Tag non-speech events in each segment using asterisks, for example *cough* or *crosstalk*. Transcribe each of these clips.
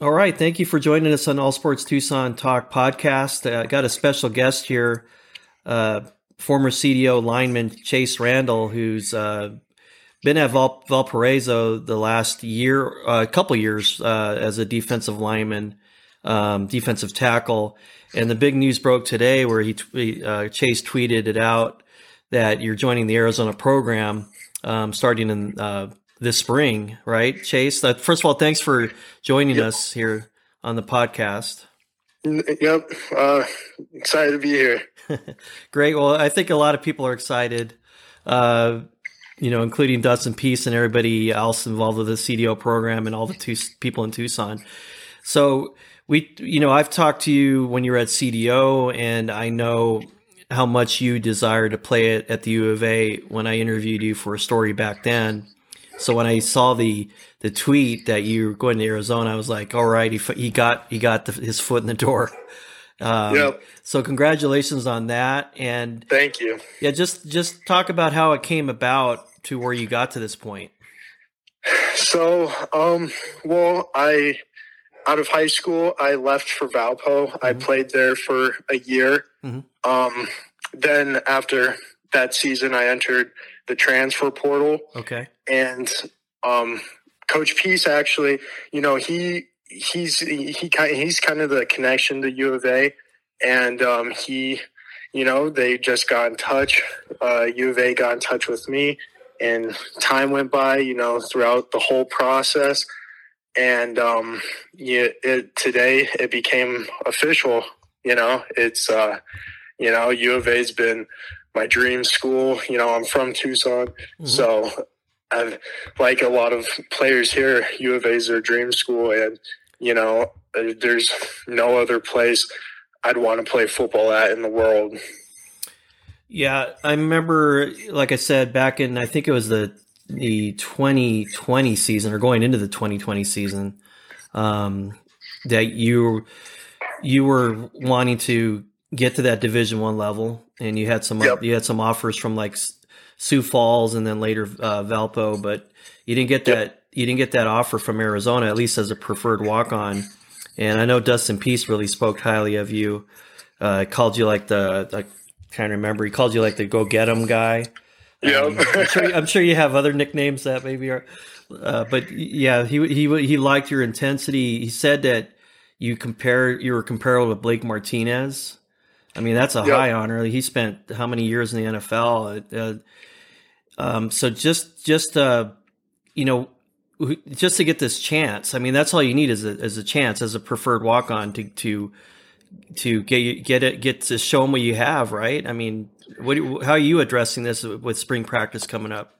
All right. Thank you for joining us on All Sports Tucson Talk podcast. I uh, got a special guest here, uh, former CDO lineman Chase Randall, who's uh, been at Val- Valparaiso the last year, a uh, couple years uh, as a defensive lineman, um, defensive tackle. And the big news broke today where he, t- uh, Chase tweeted it out that you're joining the Arizona program um, starting in this spring, right, Chase? Uh, first of all, thanks for joining yep. us here on the podcast. Yep, uh, excited to be here. *laughs* Great. Well, I think a lot of people are excited. Uh, you know, including Dustin Peace and everybody else involved with the CDO program and all the two people in Tucson. So we, you know, I've talked to you when you were at CDO, and I know how much you desire to play it at the U of A when I interviewed you for a story back then. So when I saw the the tweet that you were going to Arizona, I was like, all right, he, he got he got the, his foot in the door. *laughs* Um, yep. So congratulations on that, and thank you. Yeah, just just talk about how it came about to where you got to this point. *sighs* So, um, well, I out of high school, I left for Valpo. Mm-hmm. I played there for a year. Mm-hmm. Um, then after that season, I entered the transfer portal. Okay. And um, Coach Peace actually, you know, he he's he kind he's kind of the connection to U of A, and um, he, you know, they just got in touch. Uh, U of A got in touch with me, and time went by. You know, throughout the whole process, and um, yeah, it, today it became official. You know, it's uh, you know, U of A's been my dream school. You know, I'm from Tucson, mm-hmm. so I've like a lot of players here. U of A is their dream school, and you know, there's no other place I'd want to play football at in the world. Yeah, I remember, like I said, back in I think it was the the 2020 season or going into the 2020 season, um, that you you were wanting to get to that Division One level, and you had some yep. you had some offers from like Sioux Falls and then later uh, Valpo, but you didn't get that yep. you didn't get that offer from Arizona at least as a preferred walk on. And I know Dustin Peace really spoke highly of you. Uh, called you like the I can't remember. He called you like the go get 'em guy. Yeah, um, I'm, sure, I'm sure you have other nicknames that maybe are, uh, but yeah, he he he liked your intensity. He said that you compare you were comparable to Blake Martinez I mean, that's a yep. high honor. He spent how many years in the NFL? Uh, um, so just, just, uh, you know, just to get this chance. I mean, that's all you need is a, is a chance as a preferred walk on to, to, to get, get it, get to show them what you have, right? I mean, what, how are you addressing this with spring practice coming up?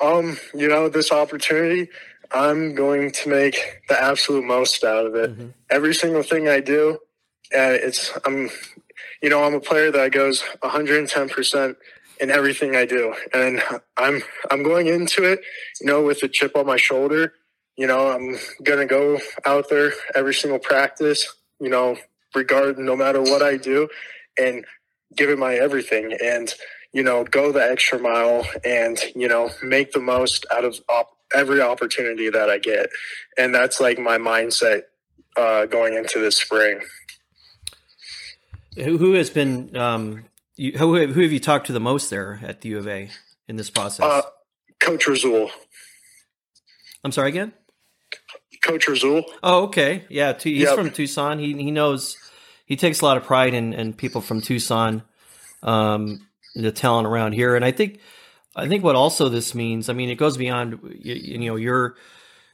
Um, you know, this opportunity, I'm going to make the absolute most out of it. Mm-hmm. Every single thing I do, uh, it's I'm you know, I'm a player that goes 110% in everything I do. And I'm, I'm going into it, you know, with a chip on my shoulder. You know, I'm to go out there every single practice, you know, regard no matter what I do and give it my everything and, you know, go the extra mile and, you know, make the most out of op- every opportunity that I get. And that's like my mindset uh, going into this spring. Who, who has been um, you, who, who have you talked to the most there at the U of A in this process? Uh, Coach Razul. I'm sorry again. Coach Razul. Oh, okay. Yeah, he's yep. from Tucson. He he knows. He takes a lot of pride in, in people from Tucson, um, the talent around here, and I think I think what also this means. I mean, it goes beyond you, you know your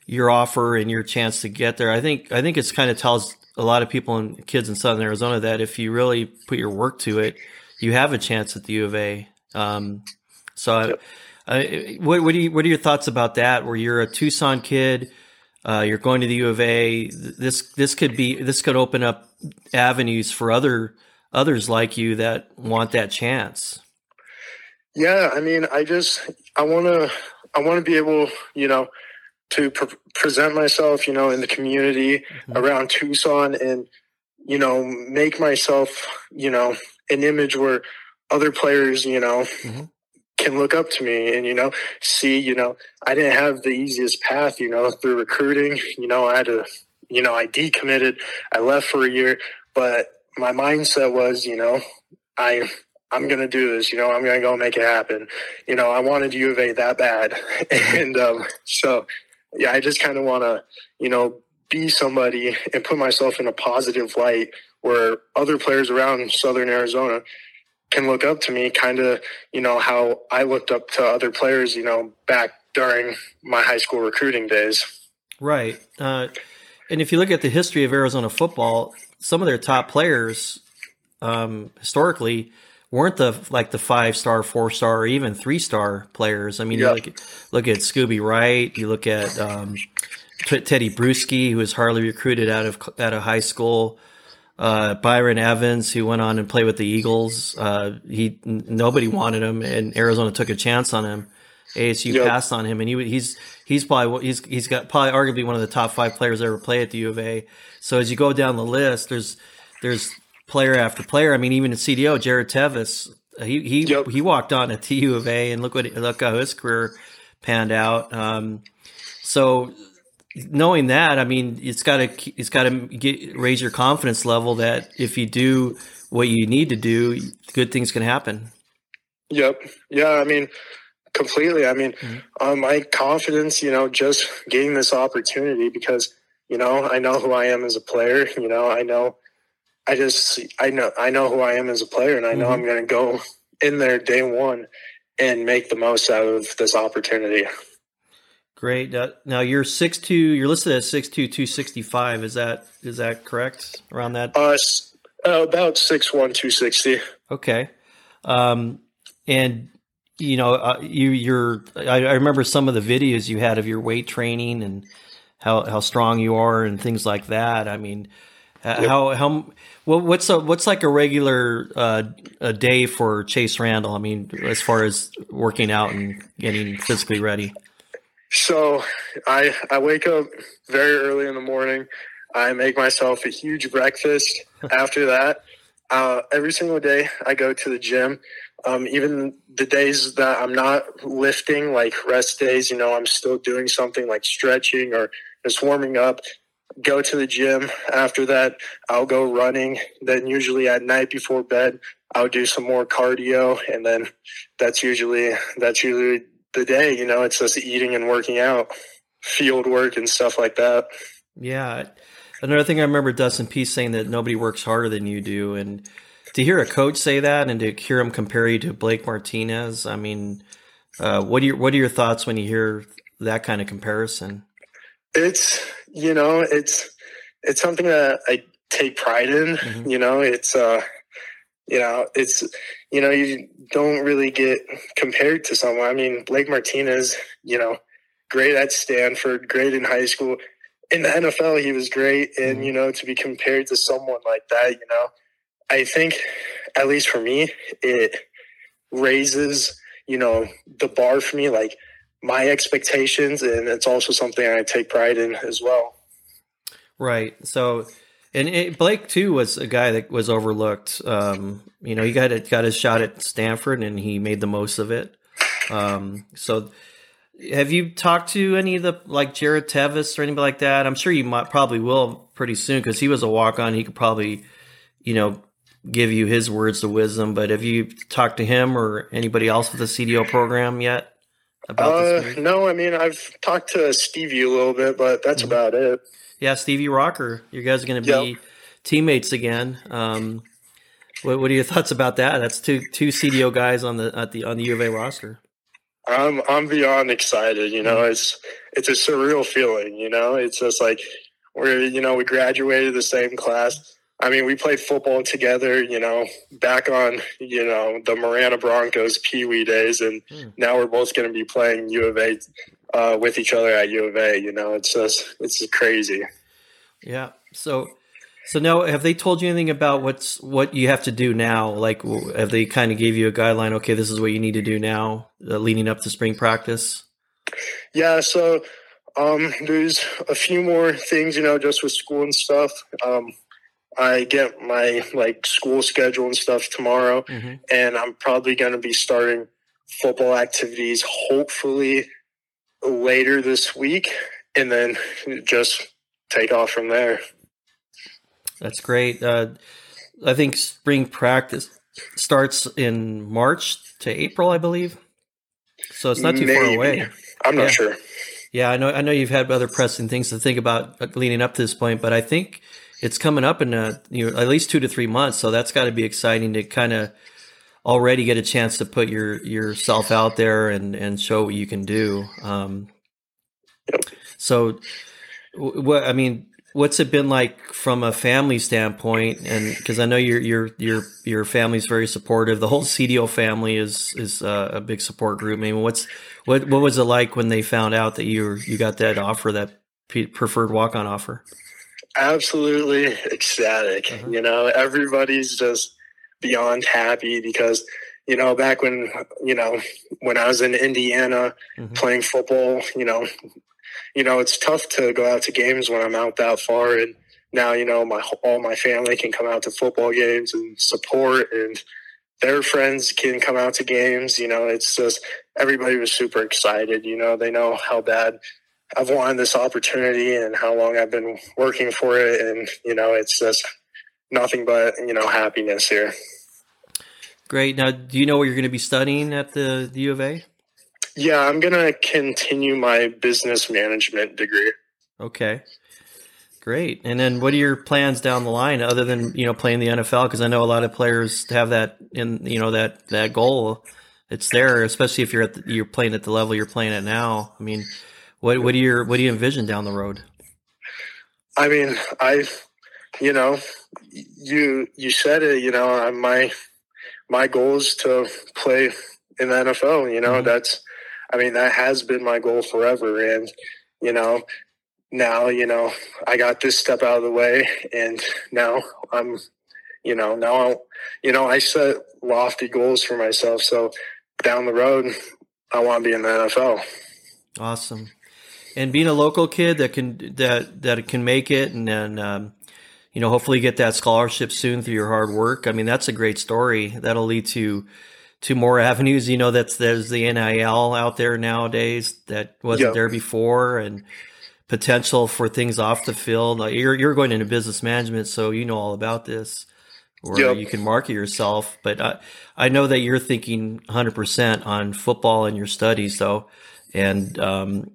your offer and your chance to get there. I think I think it's kind of tells a lot of people and kids in Southern Arizona that if you really put your work to it, you have a chance at the U of A. Um, so, yep. I, I, what, what, you, what are your thoughts about that? Where you're a Tucson kid, uh, you're going to the U of A. This this could be this could open up avenues for other others like you that want that chance. Yeah, I mean, I just I want to I want to be able, you know, to pre- present myself, you know, in the community mm-hmm. around Tucson and, you know, make myself, you know, an image where other players, you know, mm-hmm. can look up to me and, you know, see, you know, I didn't have the easiest path, you know, through recruiting. You know, I had to you know, I decommitted, I left for a year, but my mindset was, you know, I I'm gonna do this. You know, I'm gonna go make it happen. You know, I wanted U of A that bad, and um, so yeah, I just kind of want to, you know, be somebody and put myself in a positive light where other players around Southern Arizona can look up to me, kind of, you know, how I looked up to other players, you know, back during my high school recruiting days. Right. Uh, and if you look at the history of Arizona football, some of their top players um, historically weren't the like the five star, four star, or even three star players. I mean, you look, look at Scooby Wright, you look at um, Tedy Bruschi, who was hardly recruited out of out of high school. Uh, Byron Evans, who went on and played with the Eagles, uh, he nobody wanted him, and Arizona took a chance on him. ASU yep. passed on him, and he he's he's probably he's he's got probably arguably one of the top five players ever play at the U of A. So as you go down the list, there's there's player after player. I mean, even in CDO, Jared Tevis, he he yep. he walked on at the *laughs* U of A, and look what look how his career panned out. Um, so knowing that, I mean, it's got to it's got to raise your confidence level that if you do what you need to do, good things can happen. Yep. Yeah. I mean, completely. I mean, mm-hmm. uh, my confidence, you know, just getting this opportunity because, you know, I know who I am as a player. You know, I know, I just, I know, I know who I am as a player, and I know mm-hmm. I'm going to go in there day one and make the most out of this opportunity. Great. Uh, now you're six two. You're listed as six two two sixty five. Is that is that correct? Around that? Uh, uh about six one two sixty. Okay. Um, and you know, uh, you you're. I, I, remember some of the videos you had of your weight training and how how strong you are and things like that. I mean, yep. how how well, what's a, what's like a regular uh, a day for Chase Randall? I mean, as far as working out and getting physically ready. So, I I wake up very early in the morning. I make myself a huge breakfast. *laughs* After that, uh, every single day I go to the gym. Um, even the days that I'm not lifting, like rest days, you know, I'm still doing something like stretching or just warming up. Go to the gym. After that, I'll go running. Then, usually at night before bed, I'll do some more cardio, and then that's usually that's usually the day. You know, it's just eating and working out, field work and stuff like that. Yeah. Another thing I remember Dustin Peace saying that nobody works harder than you do, and to hear a coach say that and to hear him compare you to Blake Martinez, I mean, uh, what are your what are your thoughts when you hear that kind of comparison? It's you know it's it's something that I take pride in. Mm-hmm. You know, it's uh, you know, it's you know you don't really get compared to someone. I mean, Blake Martinez, you know, great at Stanford, great in high school. In the NFL, he was great, and mm-hmm. you know, to be compared to someone like that, you know I think, at least for me, it raises, you know, the bar for me, like my expectations, and it's also something I take pride in as well. Right. So, and it, Blake too was a guy that was overlooked. Um, you know, he got a, got his shot at Stanford, and he made the most of it. Um, so, have you talked to any of the like Jared Tevis or anybody like that? I'm sure you might probably will pretty soon because he was a walk on. He could probably, you know, give you his words of wisdom. But have you talked to him or anybody else with the CDO program yet? About uh, this no, I mean I've talked to Stevie a little bit, but that's mm-hmm. about it. Yeah, Stevie Rocker, you guys are going to be yep. teammates again. Um, what, what, are your thoughts about that? That's two two CDO guys on the at the on the U of A roster. I'm I'm beyond excited. You know, mm-hmm. it's it's a surreal feeling. You know, it's just like we're you know we graduated the same class I mean, we played football together, you know, back on, you know, the Marana Broncos Pee Wee days. And hmm. now we're both going to be playing U of A uh, with each other at U of A. You know, it's just, it's just crazy. Yeah. So, so now have they told you anything about what's, what you have to do now? Like, have they kind of gave you a guideline? Okay, this is what you need to do now, uh, leading up to spring practice? Yeah. So, um, there's a few more things, you know, just with school and stuff. Um, I get my like school schedule and stuff tomorrow, mm-hmm. and I'm probably going to be starting football activities hopefully later this week, and then just take off from there. That's great. Uh, I think spring practice starts in March to April, I believe. So it's not too Maybe. far away. I'm not yeah. sure. Yeah, I know. I know you've had other pressing things to think about leading up to this point, but I think it's coming up in a, you know at least two to three months. So that's got to be exciting to kind of already get a chance to put your yourself out there and and show what you can do. Um, so, what I mean, what's it been like from a family standpoint? And because I know your your your your family's very supportive. The whole CDO family is is uh, a big support group. I mean, what's what what was it like when they found out that you you got that offer, that preferred walk on offer? Absolutely ecstatic. Uh-huh. You know, everybody's just beyond happy because you know back when you know when I was in Indiana mm-hmm. playing football, you know you know, it's tough to go out to games when I'm out that far. And now, you know, my all my family can come out to football games and support, and their friends can come out to games. You know, it's just everybody was super excited. You know, they know how bad I've wanted this opportunity and how long I've been working for it, and you know, it's just nothing but you know happiness here. Great. Now, do you know where you're going to be studying at the, the U of A? Yeah, I'm going to continue my business management degree. Okay. Great. And then what are your plans down the line other than, you know, playing the NFL because I know a lot of players have that in, you know, that that goal. It's there, especially if you're at the, you're playing at the level you're playing at now. I mean, what what do you what do you envision down the road? I mean, I you know, you you said it, you know, my my goal is to play in the NFL, you know, mm-hmm. that's I mean, that has been my goal forever. And, you know, now, you know, I got this step out of the way and now I'm, you know, now, I'll, you know, I set lofty goals for myself. So down the road, I want to be in the NFL. Awesome. And being a local kid that can, that, that can make it and then, um, you know, hopefully get that scholarship soon through your hard work. I mean, that's a great story. That'll lead to, to more avenues. You know, that's there's the NIL out there nowadays that wasn't yep. there before, and potential for things off the field. Like you're you're going into business management, so you know all about this, or yep. you can market yourself. But I I know that you're thinking 100 percent on football and your studies, though, and um,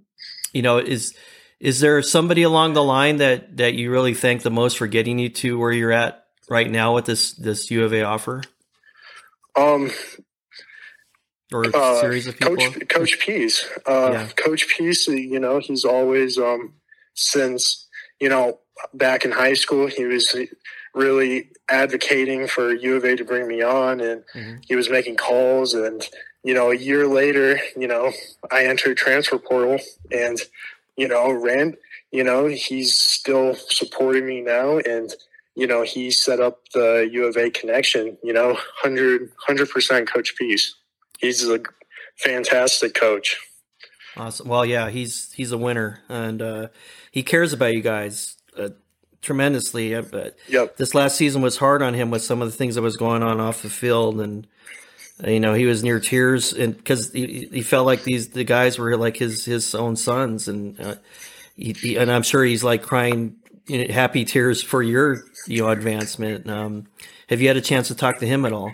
you know is. Is there somebody along the line that, that you really thank the most for getting you to where you're at right now with this this U of A offer? Um, or uh, series of people? Coach Coach Peace. Uh, yeah. Coach Peace, you know, he's always um, since you know back in high school, he was really advocating for U of A to bring me on, and mm-hmm. he was making calls. And you know, a year later, you know, I entered transfer portal, and you know, Rand, you know, he's still supporting me now, and you know, he set up the U of A connection. You know, 100 100% Coach Peace. he's a fantastic coach. Awesome. Well, yeah, he's he's a winner, and uh, he cares about you guys uh, tremendously. Uh, but yep. this last season was hard on him with some of the things that was going on off the field, and you know he was near tears, and because he, he felt like these the guys were like his his own sons, and uh, he, he, and I'm sure he's like crying you know, happy tears for your you know advancement. Um, have you had a chance to talk to him at all?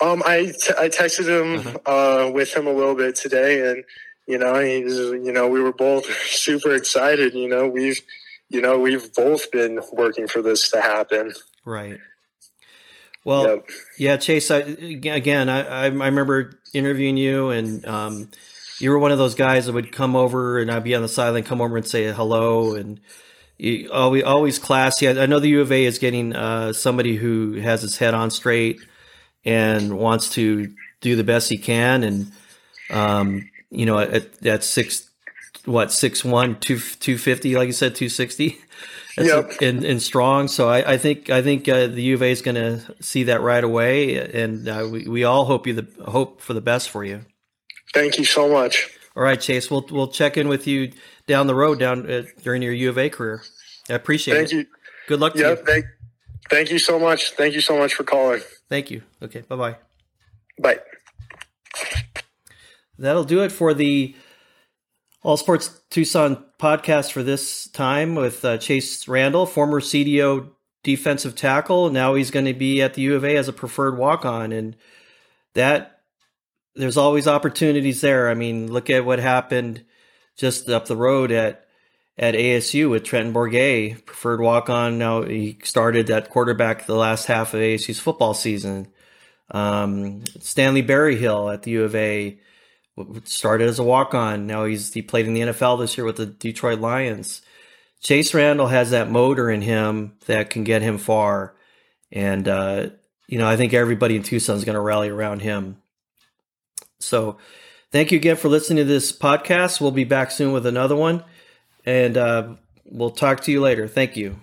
Um, I, t- I texted him uh-huh. uh, with him a little bit today, and you know, he's you know, we were both *laughs* super excited. You know, we've you know, we've both been working for this to happen. Right. Well, yep. yeah, Chase. I, again, I, I remember interviewing you, and um, you were one of those guys that would come over, and I'd be on the sideline, come over and say hello, and you always always classy. I, I know the U of A is getting uh, somebody who has his head on straight and wants to do the best he can. And, um, you know, at, at six, what, six, one, two, 250, like you said, 260 yep. and, and strong. So I, I think, I think, uh, the U of A is going to see that right away. And, uh, we, we all hope you the hope for the best for you. Thank you so much. All right, Chase, we'll, we'll check in with you down the road down uh, during your U of A career. I appreciate thank it. Thank you. Good luck to you. Thank, thank you so much. Thank you so much for calling. Thank you. Okay. Bye-bye. Bye. That'll do it for the All Sports Tucson podcast for this time with uh, Chase Randall, former CDO defensive tackle. Now he's going to be at the U of A as a preferred walk on. And that, there's always opportunities there. I mean, look at what happened just up the road at at ASU with Trenton Bourguet, preferred walk on. Now he started at quarterback the last half of ASU's football season. Um, Stanley Berryhill at the U of A started as a walk on. Now he's he played in the NFL this year with the Detroit Lions. Chase Randall has that motor in him that can get him far, and uh, you know I think everybody in Tucson is going to rally around him. So, thank you again for listening to this podcast. We'll be back soon with another one, and uh, we'll talk to you later. Thank you.